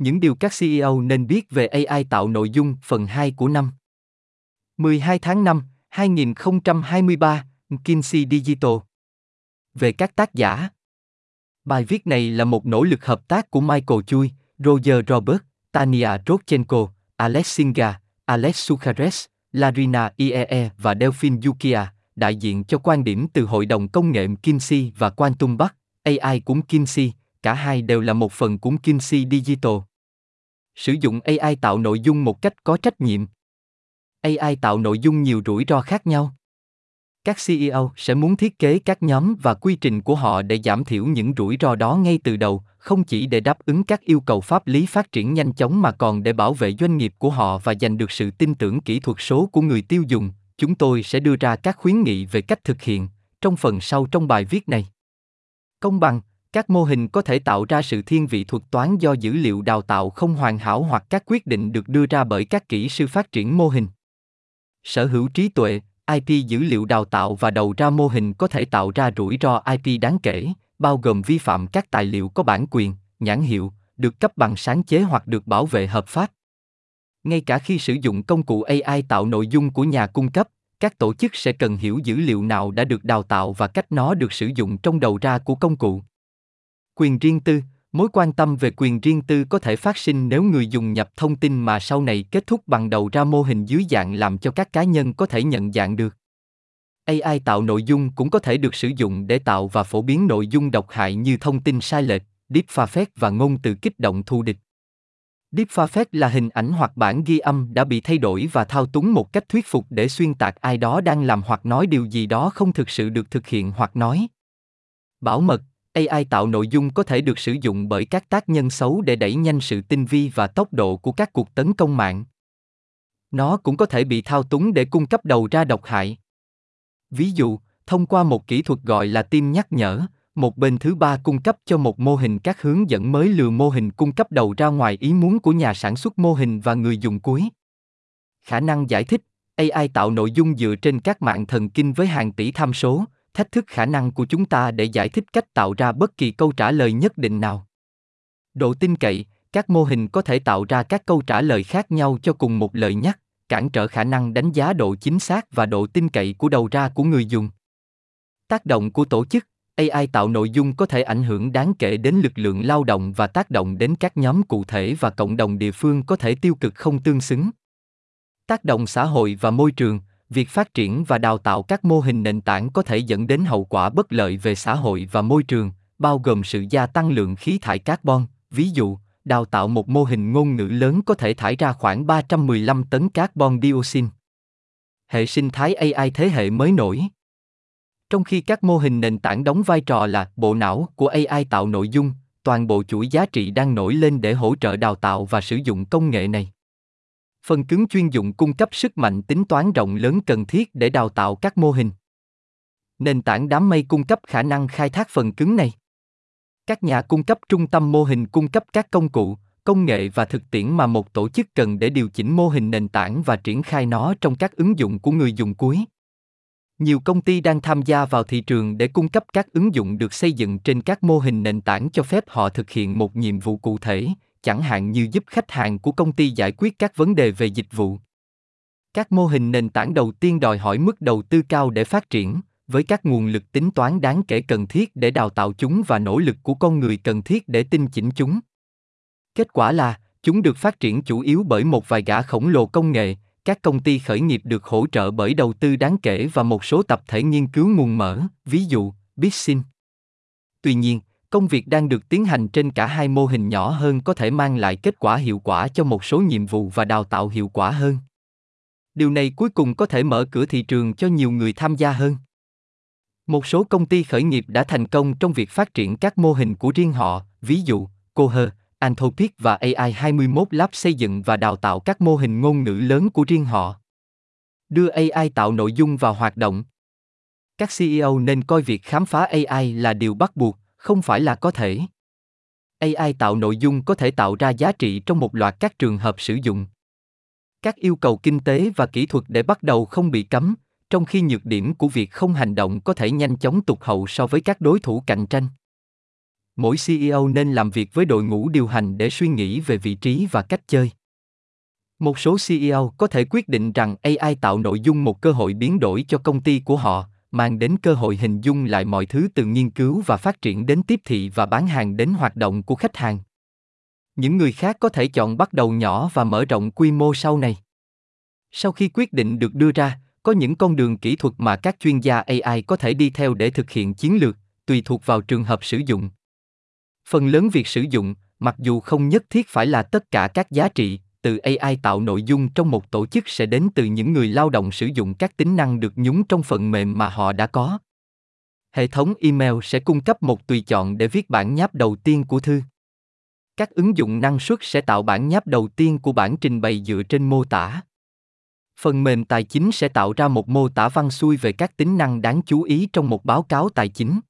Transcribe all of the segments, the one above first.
Những điều các CEO nên biết về AI tạo nội dung phần 2 của năm. 12 tháng 5, 2023, Kinsey Digital. Về các tác giả. Bài viết này là một nỗ lực hợp tác của Michael Chui, Roger Robert, Tania Rodchenko, Alex Singa, Alex Sukhares, Larina Iee và Delphine Yukia, đại diện cho quan điểm từ Hội đồng Công nghệ Kinsey và Quantum Bắc, AI cũng Kinsey, cả hai đều là một phần của Kinsey Digital. Sử dụng AI tạo nội dung một cách có trách nhiệm. AI tạo nội dung nhiều rủi ro khác nhau. Các CEO sẽ muốn thiết kế các nhóm và quy trình của họ để giảm thiểu những rủi ro đó ngay từ đầu, không chỉ để đáp ứng các yêu cầu pháp lý phát triển nhanh chóng mà còn để bảo vệ doanh nghiệp của họ và giành được sự tin tưởng kỹ thuật số của người tiêu dùng. Chúng tôi sẽ đưa ra các khuyến nghị về cách thực hiện trong phần sau trong bài viết này. Công bằng, các mô hình có thể tạo ra sự thiên vị thuật toán do dữ liệu đào tạo không hoàn hảo hoặc các quyết định được đưa ra bởi các kỹ sư phát triển mô hình. Sở hữu trí tuệ, IP dữ liệu đào tạo và đầu ra mô hình có thể tạo ra rủi ro IP đáng kể, bao gồm vi phạm các tài liệu có bản quyền, nhãn hiệu, được cấp bằng sáng chế hoặc được bảo vệ hợp pháp. Ngay cả khi sử dụng công cụ AI tạo nội dung của nhà cung cấp, các tổ chức sẽ cần hiểu dữ liệu nào đã được đào tạo và cách nó được sử dụng trong đầu ra của công cụ. Quyền riêng tư, mối quan tâm về quyền riêng tư có thể phát sinh nếu người dùng nhập thông tin mà sau này kết thúc bằng đầu ra mô hình dưới dạng làm cho các cá nhân có thể nhận dạng được. AI tạo nội dung cũng có thể được sử dụng để tạo và phổ biến nội dung độc hại như thông tin sai lệch, deepfake và ngôn từ kích động thù địch. Deepfake là hình ảnh hoặc bản ghi âm đã bị thay đổi và thao túng một cách thuyết phục để xuyên tạc ai đó đang làm hoặc nói điều gì đó không thực sự được thực hiện hoặc nói. Bảo mật, AI tạo nội dung có thể được sử dụng bởi các tác nhân xấu để đẩy nhanh sự tinh vi và tốc độ của các cuộc tấn công mạng. Nó cũng có thể bị thao túng để cung cấp đầu ra độc hại. Ví dụ, thông qua một kỹ thuật gọi là tim nhắc nhở, một bên thứ ba cung cấp cho một mô hình các hướng dẫn mới lừa mô hình cung cấp đầu ra ngoài ý muốn của nhà sản xuất mô hình và người dùng cuối. Khả năng giải thích AI tạo nội dung dựa trên các mạng thần kinh với hàng tỷ tham số, thách thức khả năng của chúng ta để giải thích cách tạo ra bất kỳ câu trả lời nhất định nào. Độ tin cậy, các mô hình có thể tạo ra các câu trả lời khác nhau cho cùng một lời nhắc, cản trở khả năng đánh giá độ chính xác và độ tin cậy của đầu ra của người dùng. Tác động của tổ chức AI tạo nội dung có thể ảnh hưởng đáng kể đến lực lượng lao động và tác động đến các nhóm cụ thể và cộng đồng địa phương có thể tiêu cực không tương xứng. Tác động xã hội và môi trường, việc phát triển và đào tạo các mô hình nền tảng có thể dẫn đến hậu quả bất lợi về xã hội và môi trường, bao gồm sự gia tăng lượng khí thải carbon, ví dụ, đào tạo một mô hình ngôn ngữ lớn có thể thải ra khoảng 315 tấn carbon dioxide. Hệ sinh thái AI thế hệ mới nổi trong khi các mô hình nền tảng đóng vai trò là bộ não của AI tạo nội dung, toàn bộ chuỗi giá trị đang nổi lên để hỗ trợ đào tạo và sử dụng công nghệ này. Phần cứng chuyên dụng cung cấp sức mạnh tính toán rộng lớn cần thiết để đào tạo các mô hình. Nền tảng đám mây cung cấp khả năng khai thác phần cứng này. Các nhà cung cấp trung tâm mô hình cung cấp các công cụ, công nghệ và thực tiễn mà một tổ chức cần để điều chỉnh mô hình nền tảng và triển khai nó trong các ứng dụng của người dùng cuối. Nhiều công ty đang tham gia vào thị trường để cung cấp các ứng dụng được xây dựng trên các mô hình nền tảng cho phép họ thực hiện một nhiệm vụ cụ thể, chẳng hạn như giúp khách hàng của công ty giải quyết các vấn đề về dịch vụ. Các mô hình nền tảng đầu tiên đòi hỏi mức đầu tư cao để phát triển, với các nguồn lực tính toán đáng kể cần thiết để đào tạo chúng và nỗ lực của con người cần thiết để tinh chỉnh chúng. Kết quả là, chúng được phát triển chủ yếu bởi một vài gã khổng lồ công nghệ, các công ty khởi nghiệp được hỗ trợ bởi đầu tư đáng kể và một số tập thể nghiên cứu nguồn mở, ví dụ, Bitsin. Tuy nhiên, công việc đang được tiến hành trên cả hai mô hình nhỏ hơn có thể mang lại kết quả hiệu quả cho một số nhiệm vụ và đào tạo hiệu quả hơn. Điều này cuối cùng có thể mở cửa thị trường cho nhiều người tham gia hơn. Một số công ty khởi nghiệp đã thành công trong việc phát triển các mô hình của riêng họ, ví dụ, Coher, Anthropic và AI 21 Lab xây dựng và đào tạo các mô hình ngôn ngữ lớn của riêng họ. Đưa AI tạo nội dung vào hoạt động. Các CEO nên coi việc khám phá AI là điều bắt buộc, không phải là có thể. AI tạo nội dung có thể tạo ra giá trị trong một loạt các trường hợp sử dụng. Các yêu cầu kinh tế và kỹ thuật để bắt đầu không bị cấm, trong khi nhược điểm của việc không hành động có thể nhanh chóng tụt hậu so với các đối thủ cạnh tranh. mỗi CEO nên làm việc với đội ngũ điều hành để suy nghĩ về vị trí và cách chơi. Một số CEO có thể quyết định rằng AI tạo nội dung một cơ hội biến đổi cho công ty của họ, mang đến cơ hội hình dung lại mọi thứ từ nghiên cứu và phát triển đến tiếp thị và bán hàng đến hoạt động của khách hàng. Những người khác có thể chọn bắt đầu nhỏ và mở rộng quy mô sau này. Sau khi quyết định được đưa ra, có những con đường kỹ thuật mà các chuyên gia AI có thể đi theo để thực hiện chiến lược, tùy thuộc vào trường hợp sử dụng. Phần lớn việc sử dụng, mặc dù không nhất thiết phải là tất cả các giá trị, từ AI tạo nội dung trong một tổ chức sẽ đến từ những người lao động sử dụng các tính năng được nhúng trong phần mềm mà họ đã có. Hệ thống email sẽ cung cấp một tùy chọn để viết bản nháp đầu tiên của thư. Các ứng dụng năng suất sẽ tạo bản nháp đầu tiên của bản trình bày dựa trên mô tả. Phần mềm tài chính sẽ tạo ra một mô tả văn xuôi về các tính năng đáng chú ý trong một báo cáo tài chính.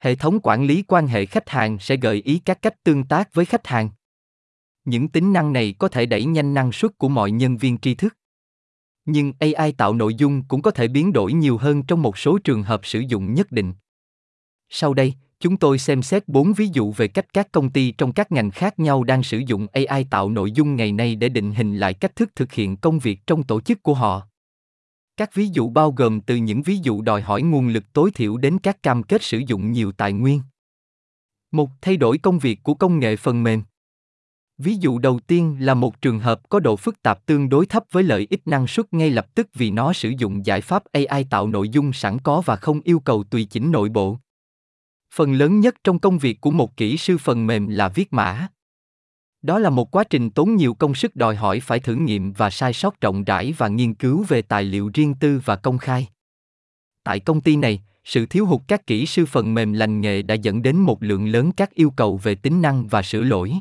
Hệ thống quản lý quan hệ khách hàng sẽ gợi ý các cách tương tác với khách hàng. Những tính năng này có thể đẩy nhanh năng suất của mọi nhân viên tri thức. Nhưng AI tạo nội dung cũng có thể biến đổi nhiều hơn trong một số trường hợp sử dụng nhất định. Sau đây, chúng tôi xem xét bốn ví dụ về cách các công ty trong các ngành khác nhau đang sử dụng AI tạo nội dung ngày nay để định hình lại cách thức thực hiện công việc trong tổ chức của họ. Các ví dụ bao gồm từ những ví dụ đòi hỏi nguồn lực tối thiểu đến các cam kết sử dụng nhiều tài nguyên. Một, thay đổi công việc của công nghệ phần mềm. Ví dụ đầu tiên là một trường hợp có độ phức tạp tương đối thấp với lợi ích năng suất ngay lập tức vì nó sử dụng giải pháp AI tạo nội dung sẵn có và không yêu cầu tùy chỉnh nội bộ. Phần lớn nhất trong công việc của một kỹ sư phần mềm là viết mã. Đó là một quá trình tốn nhiều công sức đòi hỏi phải thử nghiệm và sai sót rộng rãi và nghiên cứu về tài liệu riêng tư và công khai. Tại công ty này, sự thiếu hụt các kỹ sư phần mềm lành nghề đã dẫn đến một lượng lớn các yêu cầu về tính năng và sửa lỗi.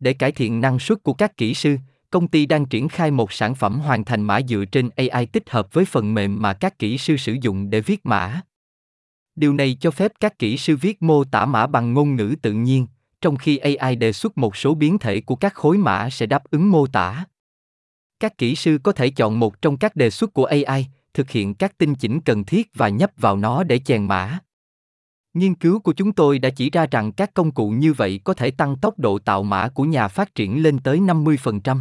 Để cải thiện năng suất của các kỹ sư, công ty đang triển khai một sản phẩm hoàn thành mã dựa trên AI tích hợp với phần mềm mà các kỹ sư sử dụng để viết mã. Điều này cho phép các kỹ sư viết mô tả mã bằng ngôn ngữ tự nhiên, trong khi AI đề xuất một số biến thể của các khối mã sẽ đáp ứng mô tả. Các kỹ sư có thể chọn một trong các đề xuất của AI, thực hiện các tinh chỉnh cần thiết và nhấp vào nó để chèn mã. Nghiên cứu của chúng tôi đã chỉ ra rằng các công cụ như vậy có thể tăng tốc độ tạo mã của nhà phát triển lên tới 50%.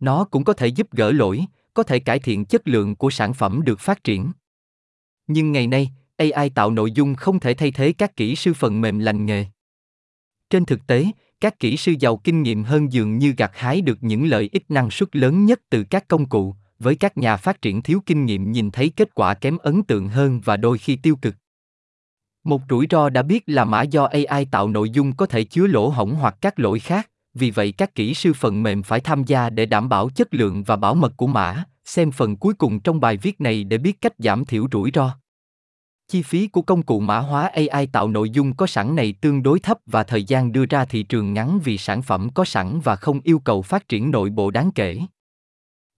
Nó cũng có thể giúp gỡ lỗi, có thể cải thiện chất lượng của sản phẩm được phát triển. Nhưng ngày nay, AI tạo nội dung không thể thay thế các kỹ sư phần mềm lành nghề. Trên thực tế, các kỹ sư giàu kinh nghiệm hơn dường như gặt hái được những lợi ích năng suất lớn nhất từ các công cụ, với các nhà phát triển thiếu kinh nghiệm nhìn thấy kết quả kém ấn tượng hơn và đôi khi tiêu cực. Một rủi ro đã biết là mã do AI tạo nội dung có thể chứa lỗ hổng hoặc các lỗi khác, vì vậy các kỹ sư phần mềm phải tham gia để đảm bảo chất lượng và bảo mật của mã. Xem phần cuối cùng trong bài viết này để biết cách giảm thiểu rủi ro. Chi phí của công cụ mã hóa AI tạo nội dung có sẵn này tương đối thấp và thời gian đưa ra thị trường ngắn vì sản phẩm có sẵn và không yêu cầu phát triển nội bộ đáng kể.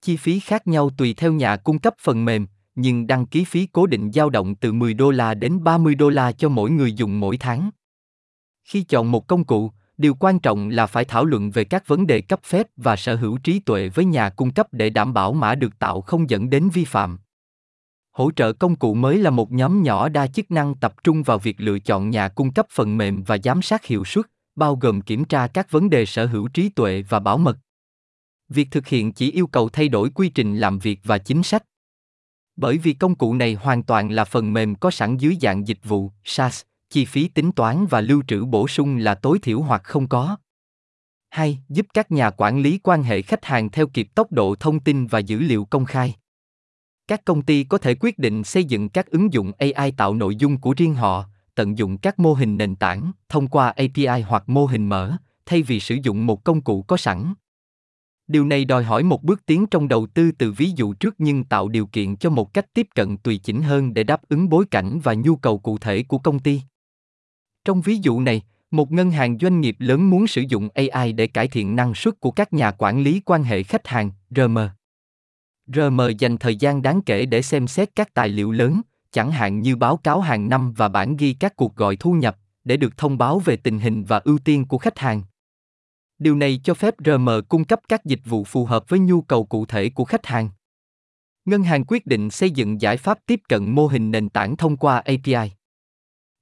Chi phí khác nhau tùy theo nhà cung cấp phần mềm, nhưng đăng ký phí cố định dao động từ 10 đô la đến 30 đô la cho mỗi người dùng mỗi tháng. Khi chọn một công cụ, điều quan trọng là phải thảo luận về các vấn đề cấp phép và sở hữu trí tuệ với nhà cung cấp để đảm bảo mã được tạo không dẫn đến vi phạm. Hỗ trợ công cụ mới là một nhóm nhỏ đa chức năng tập trung vào việc lựa chọn nhà cung cấp phần mềm và giám sát hiệu suất, bao gồm kiểm tra các vấn đề sở hữu trí tuệ và bảo mật. Việc thực hiện chỉ yêu cầu thay đổi quy trình làm việc và chính sách. Bởi vì công cụ này hoàn toàn là phần mềm có sẵn dưới dạng dịch vụ, SaaS, chi phí tính toán và lưu trữ bổ sung là tối thiểu hoặc không có. 2. Giúp các nhà quản lý quan hệ khách hàng theo kịp tốc độ thông tin và dữ liệu công khai. Các công ty có thể quyết định xây dựng các ứng dụng AI tạo nội dung của riêng họ, tận dụng các mô hình nền tảng thông qua API hoặc mô hình mở, thay vì sử dụng một công cụ có sẵn. Điều này đòi hỏi một bước tiến trong đầu tư từ ví dụ trước nhưng tạo điều kiện cho một cách tiếp cận tùy chỉnh hơn để đáp ứng bối cảnh và nhu cầu cụ thể của công ty. Trong ví dụ này, một ngân hàng doanh nghiệp lớn muốn sử dụng AI để cải thiện năng suất của các nhà quản lý quan hệ khách hàng, RM. RM dành thời gian đáng kể để xem xét các tài liệu lớn, chẳng hạn như báo cáo hàng năm và bản ghi các cuộc gọi thu nhập, để được thông báo về tình hình và ưu tiên của khách hàng. Điều này cho phép RM cung cấp các dịch vụ phù hợp với nhu cầu cụ thể của khách hàng. Ngân hàng quyết định xây dựng giải pháp tiếp cận mô hình nền tảng thông qua API.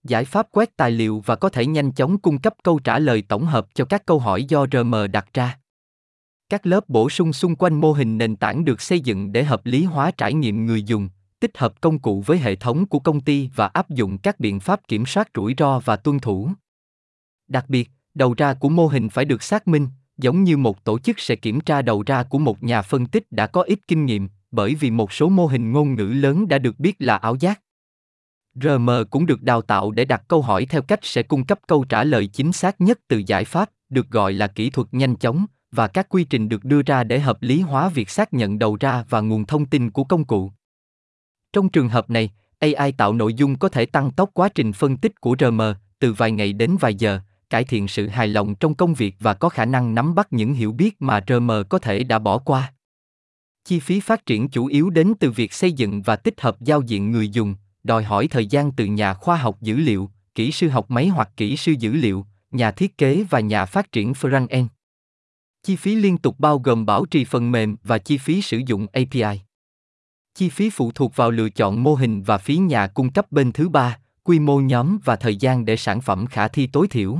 giải pháp quét tài liệu và có thể nhanh chóng cung cấp câu trả lời tổng hợp cho các câu hỏi do RM đặt ra. Các lớp bổ sung xung quanh mô hình nền tảng được xây dựng để hợp lý hóa trải nghiệm người dùng, tích hợp công cụ với hệ thống của công ty và áp dụng các biện pháp kiểm soát rủi ro và tuân thủ. Đặc biệt, đầu ra của mô hình phải được xác minh, giống như một tổ chức sẽ kiểm tra đầu ra của một nhà phân tích đã có ít kinh nghiệm, bởi vì một số mô hình ngôn ngữ lớn đã được biết là ảo giác. RM cũng được đào tạo để đặt câu hỏi theo cách sẽ cung cấp câu trả lời chính xác nhất từ giải pháp, được gọi là kỹ thuật nhanh chóng, và các quy trình được đưa ra để hợp lý hóa việc xác nhận đầu ra và nguồn thông tin của công cụ. Trong trường hợp này, AI tạo nội dung có thể tăng tốc quá trình phân tích của RM từ vài ngày đến vài giờ, cải thiện sự hài lòng trong công việc và có khả năng nắm bắt những hiểu biết mà RM có thể đã bỏ qua. Chi phí phát triển chủ yếu đến từ việc xây dựng và tích hợp giao diện người dùng, đòi hỏi thời gian từ nhà khoa học dữ liệu, kỹ sư học máy hoặc kỹ sư dữ liệu, nhà thiết kế và nhà phát triển front-end. Chi phí liên tục bao gồm bảo trì phần mềm và chi phí sử dụng API. Chi phí phụ thuộc vào lựa chọn mô hình và phí nhà cung cấp bên thứ ba, quy mô nhóm và thời gian để sản phẩm khả thi tối thiểu.